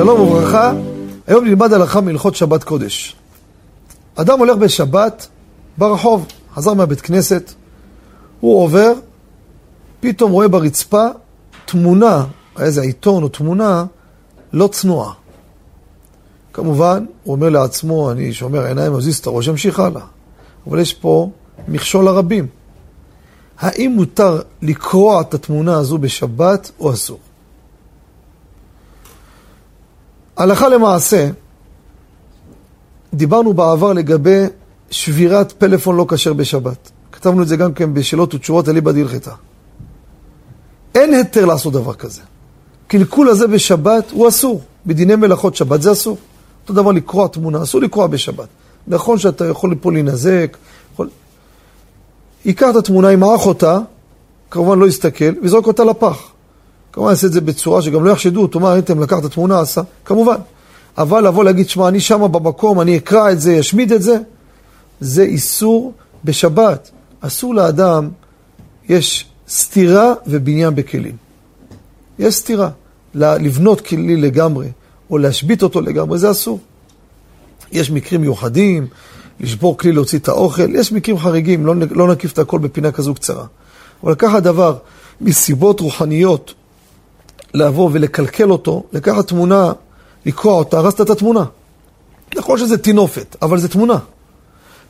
שלום וברכה, היום נלמד הלכה מהלכות שבת קודש. אדם הולך בשבת ברחוב, חזר מהבית כנסת, הוא עובר, פתאום רואה ברצפה תמונה, איזה עיתון או תמונה לא צנועה. כמובן, הוא אומר לעצמו, אני שומר עיניים, מזיז את הראש, ימשיך הלאה. אבל יש פה מכשול לרבים. האם מותר לקרוע את התמונה הזו בשבת או אסור? הלכה למעשה, דיברנו בעבר לגבי שבירת פלאפון לא כשר בשבת. כתבנו את זה גם כן בשאלות ותשובות אליבא דהלכתה. אין היתר לעשות דבר כזה. קלקול הזה בשבת הוא אסור. בדיני מלאכות שבת זה אסור. אותו דבר לקרוע תמונה, אסור לקרוע בשבת. נכון שאתה יכול פה להינזק, יכול... ייקח את התמונה, ימעך אותה, כמובן לא יסתכל, ויזרוק אותה לפח. כמובן יעשה את זה בצורה שגם לא יחשדו מה ראיתם, לקח את התמונה, עשה, כמובן. אבל לבוא להגיד, שמע, אני שמה במקום, אני אקרא את זה, אשמיד את זה, זה איסור בשבת. אסור לאדם, יש סתירה ובניין בכלים. יש סתירה. לבנות כלי לגמרי, או להשבית אותו לגמרי, זה אסור. יש מקרים מיוחדים, לשבור כלי להוציא את האוכל, יש מקרים חריגים, לא, לא נקיף את הכל בפינה כזו קצרה. אבל לקחת דבר מסיבות רוחניות, לבוא ולקלקל אותו, לקחת תמונה, לקרוע אותה, הרסת את התמונה. נכון שזה טינופת, אבל זה תמונה.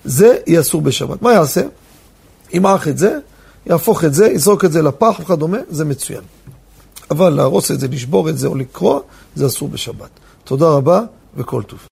זה יהיה אסור בשבת. מה יעשה? ימעך את זה, יהפוך את זה, יזרוק את זה לפח וכדומה, זה מצוין. אבל להרוס את זה, לשבור את זה או לקרוע, זה אסור בשבת. תודה רבה וכל טוב.